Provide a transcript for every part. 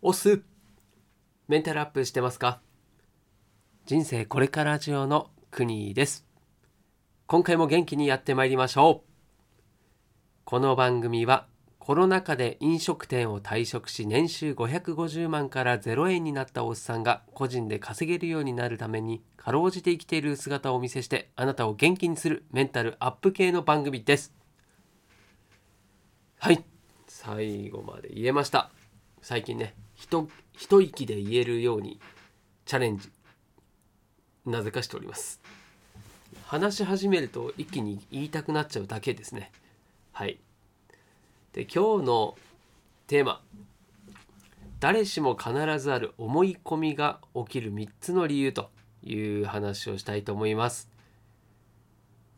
オスメンタルアップしてますか？人生これからジオの国です。今回も元気にやってまいりましょう。この番組はコロナ禍で飲食店を退職し年収550万から0円になったおっさんが個人で稼げるようになるためにかろうじて生きている姿をお見せしてあなたを元気にするメンタルアップ系の番組です。はい。最後まで言えました。最近ね一一息で言えるようにチャレンジなぜかしております。話し始めると一気に言いたくなっちゃうだけですね。はい。で今日のテーマ。誰しも必ずある思い込みが起きる3つの理由という話をしたいと思います、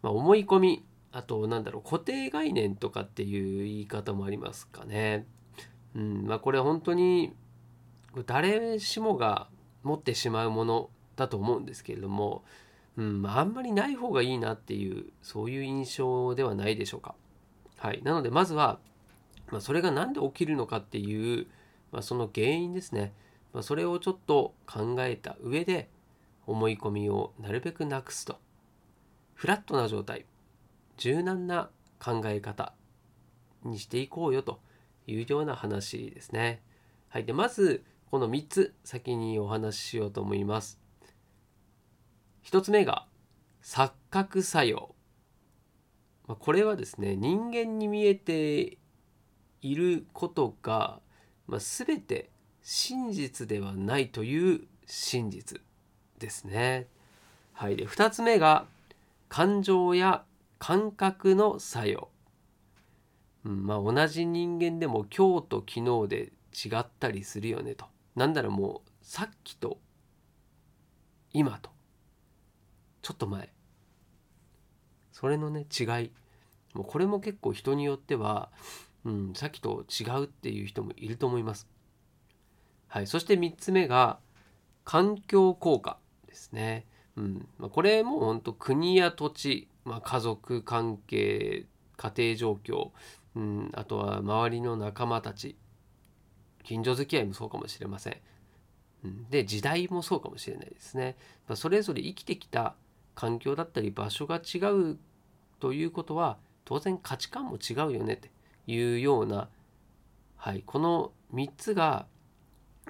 まあ、思い込みあとなんだろう固定概念とかっていう言い方もありますかね。うんまあこれ本当に誰しもが持ってしまうものだと思うんですけれども、うんまあ、あんまりない方がいいなっていうそういう印象ではないでしょうか。はい、なのでまずは、まあ、それが何で起きるのかっていう、まあ、その原因ですね、まあ、それをちょっと考えた上で思い込みをなるべくなくすと。フラットな状態。柔軟な考え方にしていこうよというような話ですね。はい、でまずこの3つ先にお話ししようと思います。1つ目が錯覚作用。まこれはですね人間に見えていることが、まあ、全て真実ではないという真実ですね。はい、で2つ目が感情や感覚の作用。うん、まあ同じ人間でも今日と昨日で違ったりするよねと。なんだろうもうさっきと今とちょっと前それのね違いもうこれも結構人によっては、うん、さっきと違うっていう人もいると思います。はい、そして3つ目が環境効果ですね。うんまあ、これも本当国や土地、まあ、家族関係家庭状況、うん、あとは周りの仲間たち近所付き合いもそうかもしれません。で時代もそうかもしれないですね。それぞれ生きてきた環境だったり場所が違うということは当然価値観も違うよねっていうような、はい、この3つが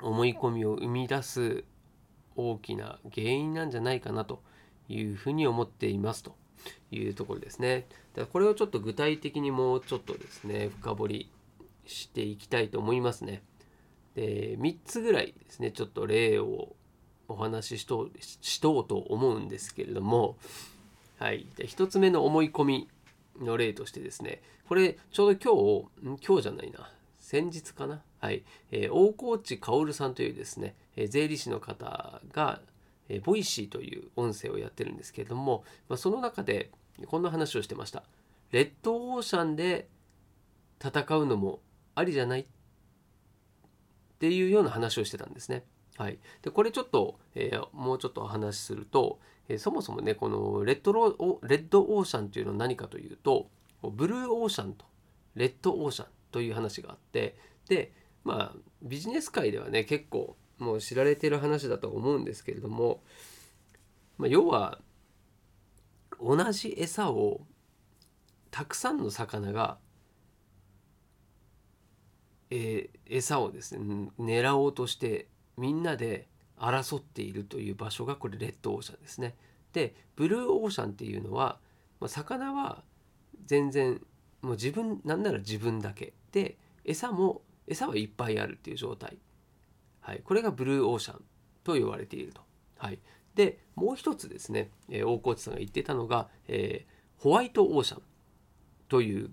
思い込みを生み出す大きな原因なんじゃないかなというふうに思っていますというところですね。だこれをちょっと具体的にもうちょっとですね深掘りしていきたいと思いますね。で3つぐらいですねちょっと例をお話ししとしとうと思うんですけれども、はい、で1つ目の思い込みの例としてですねこれちょうど今日今日じゃないな。先日かな。はい、えー、大河内薫さんというですね、えー、税理士の方が、えー、 Voicy という音声をやってるんですけれども、まあ、その中でこんな話をしてました。レッドオーシャンで戦うのもありじゃないっていうような話をしてたんですね。はい、でこれちょっと、えー、もうちょっとお話しすると、えー、そもそもねこのレッドロレッドオーシャンというのは何かというとブルーオーシャンとレッドオーシャンという話があってでまあビジネス界ではね結構もう知られてる話だと思うんですけれども、まあ、要は同じ餌をたくさんの魚がえー、餌をですね狙おうとしてみんなで争っているという場所がこれレッドオーシャンですね。でブルーオーシャンっていうのは、まあ、魚は全然もう自分なんなら自分だけで餌も餌はいっぱいあるっていう状態、はい、これがブルーオーシャンと言われていると。はい、でもう一つですね、えー、大河内さんが言ってたのが、えー、ホワイトオーシャンという、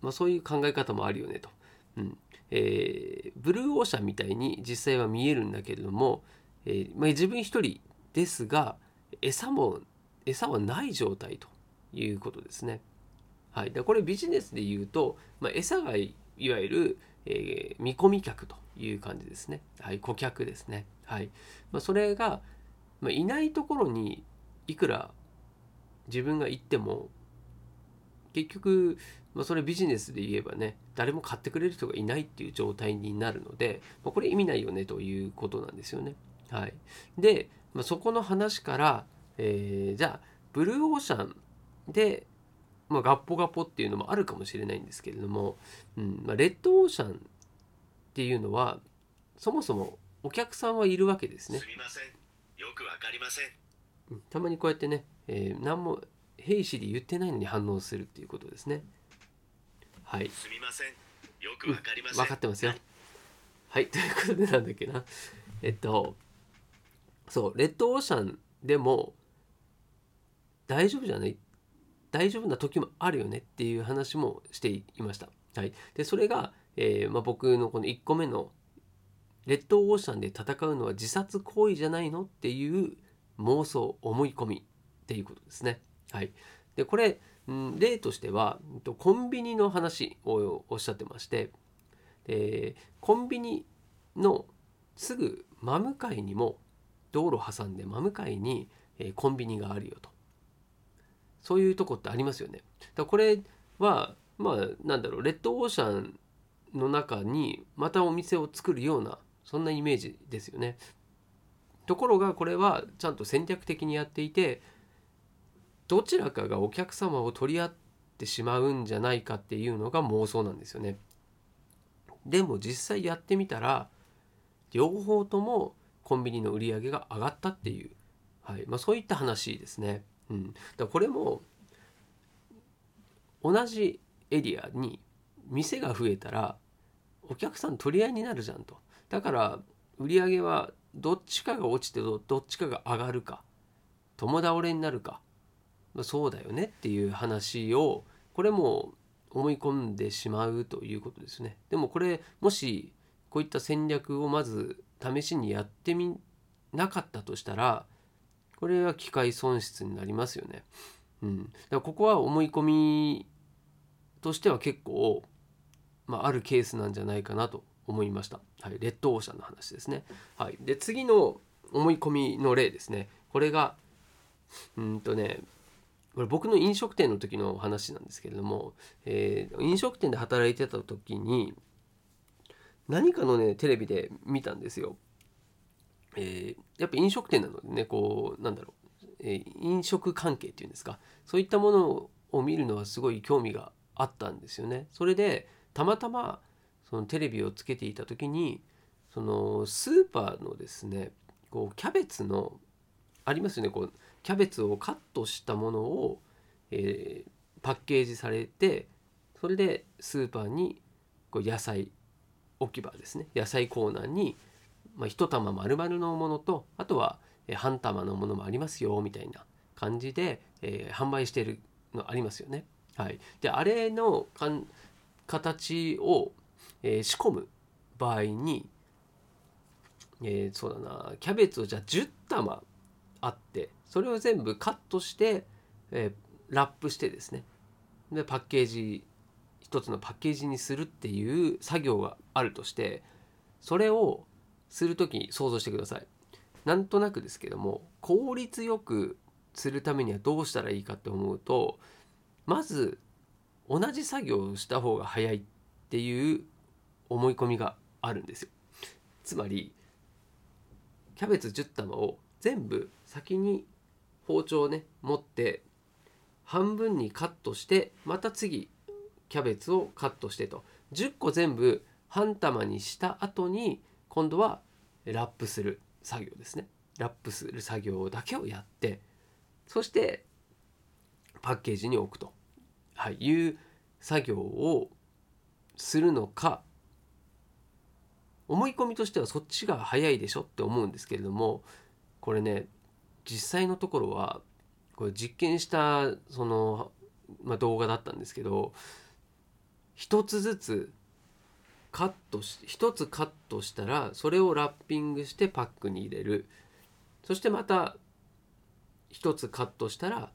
まあ、そういう考え方もあるよねと。うんえー、ブルーオーシャンみたいに実際は見えるんだけれども、えー、まあ、自分一人ですが餌も餌はない状態ということですね。はい、でこれビジネスで言うと、まあ、餌がいわゆる、えー、見込み客という感じですね。はい、顧客ですね。はいまあ、それが、ま、いないところにいくら自分が行っても結局、まあ、それビジネスで言えばね誰も買ってくれる人がいないっていう状態になるので、まあ、これ意味ないよねということなんですよね。はい、で、まあ、そこの話から、えー、じゃあブルーオーシャンで、まあ、ガッポガポっていうのもあるかもしれないんですけれども、うんまあ、レッドオーシャンっていうのはそもそもお客さんはいるわけですね。すみません。よくわかりません。たまにこうやってね、えー、何も兵士で言ってないのに反応するっていうことですね。はい。すみません。よくわかりません。分かってますよ。はい、ということでなんだっけな。えっと、そう、レッドオーシャンでも大丈夫じゃない？大丈夫な時もあるよねっていう話もしていました。はい、でそれが、えーまあ、僕のこの1個目のレッドオーシャンで戦うのは自殺行為じゃないの？っていう妄想思い込みっていうことですね。はい、でこれ、うん、例としてはコンビニの話をおっしゃってましてでコンビニのすぐ真向かいにも道路挟んで真向かいに、コンビニがあるよとそういうとこってありますよね。だこれはまあなんだろうレッドオーシャンの中にまたお店を作るようなそんなイメージですよね。ところがこれはちゃんと戦略的にやっていてどちらかがお客様を取り合ってしまうんじゃないかっていうのが妄想なんですよね。でも実際やってみたら両方ともコンビニの売り上げが上がったっていう、はいまあ、そういった話ですね。うん、だこれも同じエリアに店が増えたらお客さん取り合いになるじゃんと。だから売り上げはどっちかが落ちてどっちかが上がるか共倒れになるか、ま、そうだよねっていう話をこれも思い込んでしまうということですねでもこれもしこういった戦略をまず試しにやってみなかったとしたらこれは機械損失になりますよね。うん、だからここは思い込みとしては結構、まあ、あるケースなんじゃないかなと思いました。はい、レッドオーシャンの話ですね。はい、で次の思い込みの例ですね。これがうんとねこれ僕の飲食店の時の話なんですけれども、えー、飲食店で働いてた時に何かのねテレビで見たんですよ。えー、やっぱ飲食店なのでねこうなんだろう、えー、飲食関係っていうんですかそういったものを見るのはすごい興味があったんですよね。それでたまたまそのテレビをつけていた時にそのスーパーのですねこうキャベツのありますよねこうキャベツをカットしたものを、えー、パッケージされてそれでスーパーにこう野菜置き場ですね野菜コーナーに、まあ、1玉丸々のものとあとは、半玉のものもありますよみたいな感じで、えー、販売してるのありますよね。はい、であれのかん形をえー、仕込む場合に、えー、そうだなキャベツをじゃあ10玉あってそれを全部カットして、えー、ラップしてですね。でパッケージ一つのパッケージにするっていう作業があるとしてそれをする時に想像してください。なんとなくですけども効率よくするためにはどうしたらいいかって思うとまず同じ作業をした方が早いっていう思い込みがあるんですよ。つまりキャベツ10玉を全部先に包丁をね持って半分にカットしてまた次キャベツをカットしてと。10個全部半玉にした後に今度はラップする作業ですね。ラップする作業だけをやってそしてパッケージに置くと、はい、いう作業をするのか思い込みとしてはそっちが早いでしょって思うんですけれどもこれね実際のところはこれ実験したその、まあ、動画だったんですけど一つずつカットし一つカットしたらそれをラッピングしてパックに入れる。そしてまた一つカットしたら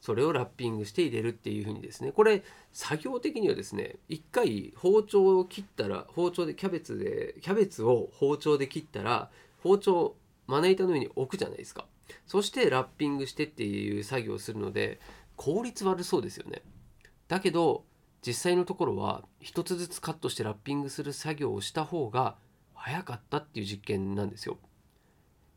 それをラッピングして入れるっていう風にですね。これ作業的にはですね一回包丁を切ったら包丁でキャベツでキャベツを包丁で切ったら包丁まな板の上に置くじゃないですか。そしてラッピングしてっていう作業をするので効率悪そうですよねだけど実際のところは一つずつカットしてラッピングする作業をした方が早かったっていう実験なんですよ。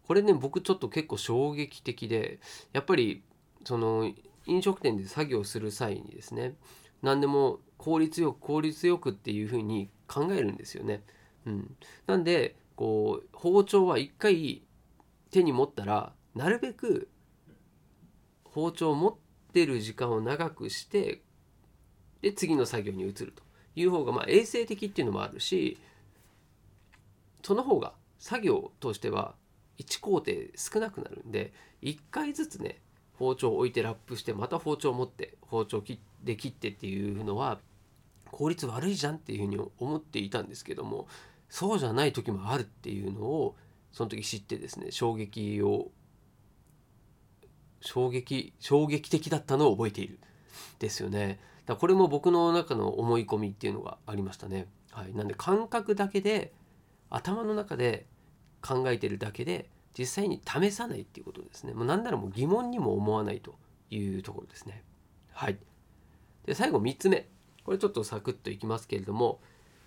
これね僕ちょっと結構衝撃的でやっぱりその飲食店で作業する際にですね何でも効率よく効率よくっていうふうに考えるんですよね。うん、なんでこう包丁は一回手に持ったらなるべく包丁を持ってる時間を長くしてで次の作業に移ると。いう方がまあ衛生的っていうのもあるしその方が作業としては1工程少なくなるんで1回ずつね包丁を置いてラップしてまた包丁を持って包丁で切ってっていうのは効率悪いじゃんっていうふうに思っていたんですけどもそうじゃない時もあるっていうのをその時知ってですね衝撃を衝撃衝撃的だったのを覚えている。ですよね。だこれも僕の中の思い込みっていうのがありましたね。はい。なんで感覚だけで頭の中で考えてるだけで実際に試さないっていうことですね。もう何ならもう疑問にも思わないというところですね。はい。で最後3つ目。これちょっとサクッといきますけれども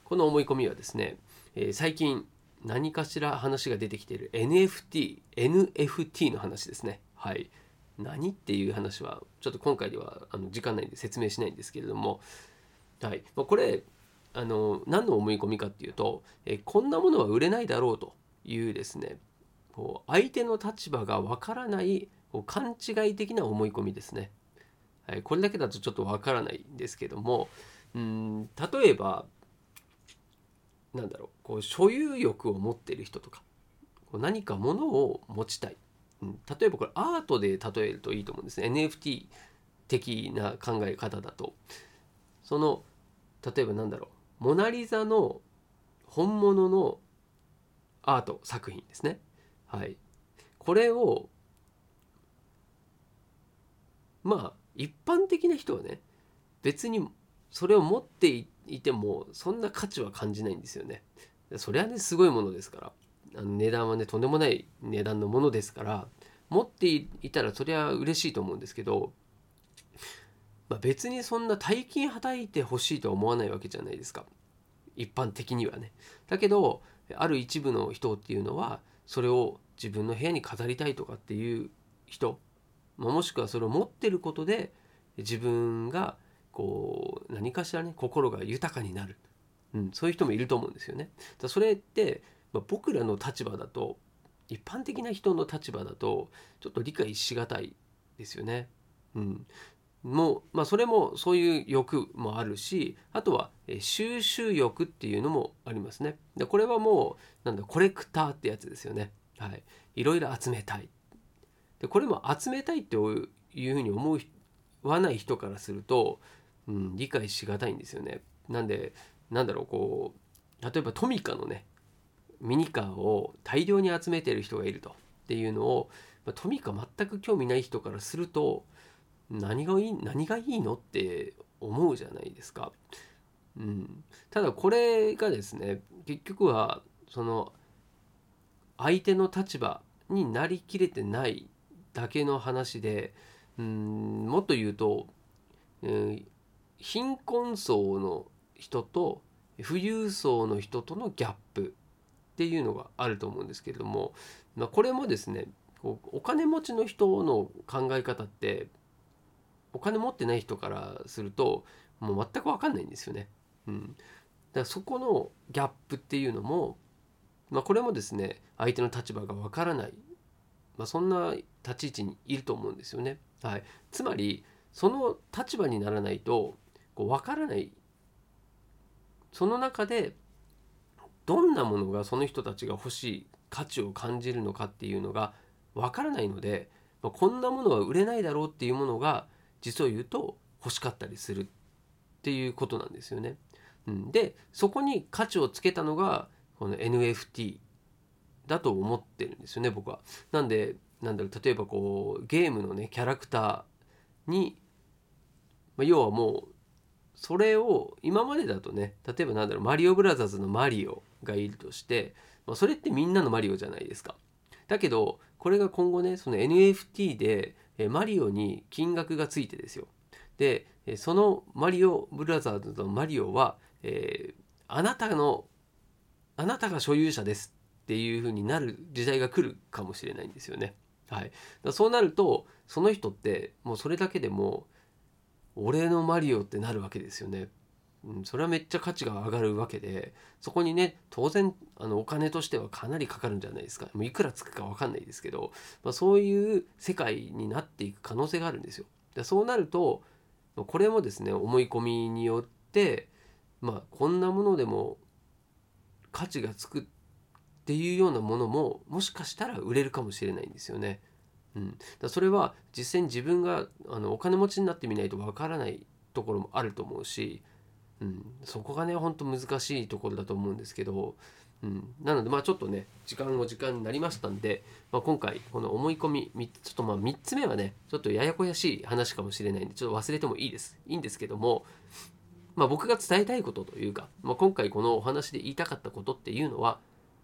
この思い込みはですね、えー、最近何かしら話が出てきている NFT NFT の話ですね。はい。何っていう話はちょっと今回ではあの時間内で説明しないんですけれども、はい。まあ、これあの何の思い込みかっていうと、えこんなものは売れないだろうというですねこう相手の立場がわからないこう勘違い的な思い込みですね。はい、これだけだとちょっとわからないんですけどもうん例えばなんだろうこう所有欲を持ってる人とかこう何か物を持ちたい。例えばこれアートで例えるといいと思うんですね。NFT 的な考え方だと。その例えばなんだろう。モナ・リザの本物のアート作品ですね。はい。これをまあ一般的な人はね別にそれを持っていてもそんな価値は感じないんですよね。それはねすごいものですから。あの値段はねとんでもない値段のものですから持っていたらそりゃ嬉しいと思うんですけど、まあ、別にそんな大金はたいてほしいとは思わないわけじゃないですか一般的にはね。だけどある一部の人っていうのはそれを自分の部屋に飾りたいとかっていう人、まあ、もしくはそれを持ってることで自分がこう何かしらね心が豊かになる、うん、そういう人もいると思うんですよね。だそれってまあ、僕らの立場だと一般的な人の立場だとちょっと理解しがたいですよね。うん、もう、まあ、それもそういう欲もあるしあとは収集欲っていうのもありますね。でこれはもうなんだコレクターってやつですよね。はい、いろいろ集めたい。でこれも集めたいっていうふうに思わない人からすると、うん、理解しがたいんですよね。なんでなんだろうこう例えばトミカのねミニカーを大量に集めてる人がいると。っていうのを、まあ、トミカ全く興味ない人からすると何がいい何がいいのって思うじゃないですか。うん、ただこれがですね結局はその相手の立場になりきれてないだけの話でうんもっと言うと、うん、貧困層の人と富裕層の人とのギャップ。っていうのがあると思うんですけれども、まあ、これもですねこうお金持ちの人の考え方ってお金持ってない人からするともう全く分かんないんですよね。うん、だからそこのギャップっていうのも、まあ、これもですね相手の立場が分からない、まあ、そんな立ち位置にいると思うんですよね。はい、つまりその立場にならないとこう分からないその中でどんなものがその人たちが欲しい価値を感じるのかっていうのがわからないので、まあ、こんなものは売れないだろうっていうものが実を言うと欲しかったりするっていうことなんですよね。うん、でそこに価値をつけたのがこの NFT だと思ってるんですよね僕は。なんでなんだろう例えばこうゲームのねキャラクターに、まあ、要はもうそれを今までだとね例えばなんだろうマリオブラザーズのマリオがいるとして、まあ、それってみんなのマリオじゃないですか。だけどこれが今後ねその NFT でマリオに金額がついてですよ。でそのマリオブラザーズのマリオは、えーあなたのあなたが所有者ですっていう風になる時代が来るかもしれないんですよね。はい、だそうなるとその人ってもうそれだけでも俺のマリオってなるわけですよね。うん、それはめっちゃ価値が上がるわけでそこにね当然あのお金としてはかなりかかるんじゃないですかもういくらつくか分かんないですけど、まあ、そういう世界になっていく可能性があるんですよ。でそうなるとこれもですね思い込みによってまあこんなものでも価値がつくっていうようなものももしかしたら売れるかもしれないんですよね。うん、だそれは実際に自分があのお金持ちになってみないとわからないところもあると思うし、うん、そこがねほんと難しいところだと思うんですけど、うん、なのでまあちょっとね時間も時間になりましたんで、まあ、今回この思い込みみちょっとまあ3つ目はねちょっとややこやしい話かもしれないんでちょっと忘れてもいいです。いいんですけども、まあ、僕が伝えたいことというか、まあ、今回このお話で言いたかったことっていうのは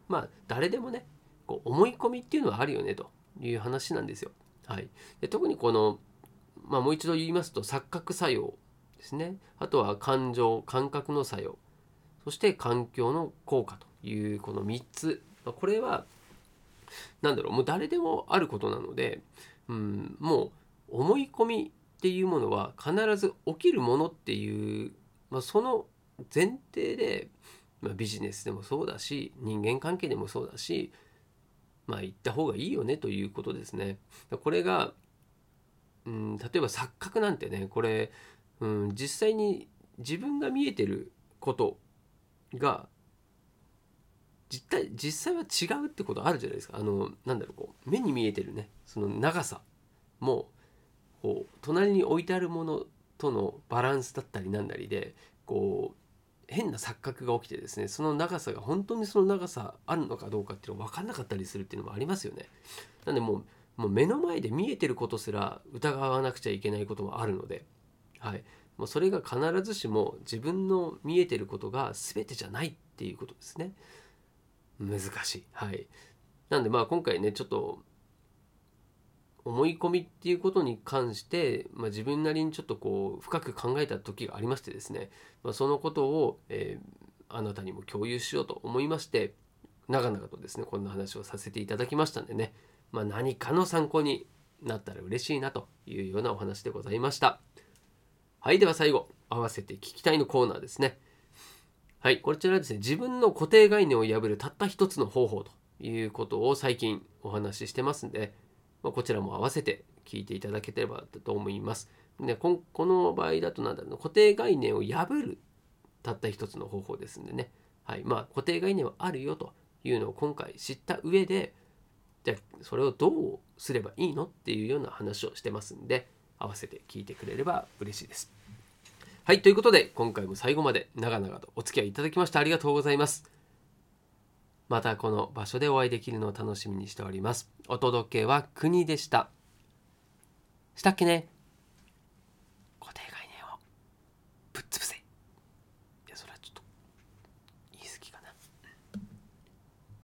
まあ誰でもねこう思い込みっていうのはあるよねという話なんですよ。はい、で特にこの、まあ、もう一度言いますと錯覚作用ですね。あとは感情感覚の作用。そして環境の効果というこの3つ、ま、これは何だろう。もう誰でもあることなので、うん、もう思い込みっていうものは必ず起きるものっていう、まあ、その前提で、まあ、ビジネスでもそうだし人間関係でもそうだしまあ言った方がいいよねということですね。これが、うん、例えば錯覚なんてねこれ、うん、実際に自分が見えてることが実際実際は違うってことあるじゃないですか。あのなんだろうこう目に見えてるね。その長さもこう隣に置いてあるものとのバランスだったりなんだりでこう変な錯覚が起きてですねその長さが本当にその長さあるのかどうかっていうのが分かんなかったりするっていうのもありますよね。なんでもうもう目の前で見えてることすら疑わなくちゃいけないこともあるので、はい、もうそれが必ずしも自分の見えてることが全てじゃないっていうことですね。難しい。はい。なんでまあ今回ねちょっと思い込みっていうことに関して、まあ、自分なりにちょっとこう深く考えた時がありましてですね、まあ、そのことを、えーあなたにも共有しようと思いまして長々とですねこんな話をさせていただきましたんでね、まあ、何かの参考になったら嬉しいなというようなお話でございましたはいでは最後合わせて聞きたいのコーナーですねはいこちらはですね自分の固定概念を破るたった一つの方法ということを最近お話ししてますんで、まあ、こちらも合わせて聞いていただければと思います。でここの場合だとなんだろう固定概念を破るたった一つの方法ですんでね、はいまあ、固定概念はあるよというのを今回知った上でじゃあそれをどうすればいいのっていうような話をしてますんで合わせて聞いてくれれば嬉しいです。はいということで今回も最後まで長々とお付き合いいただきましてありがとうございます。またこの場所でお会いできるのを楽しみにしております。お届けは国でした。したっけね？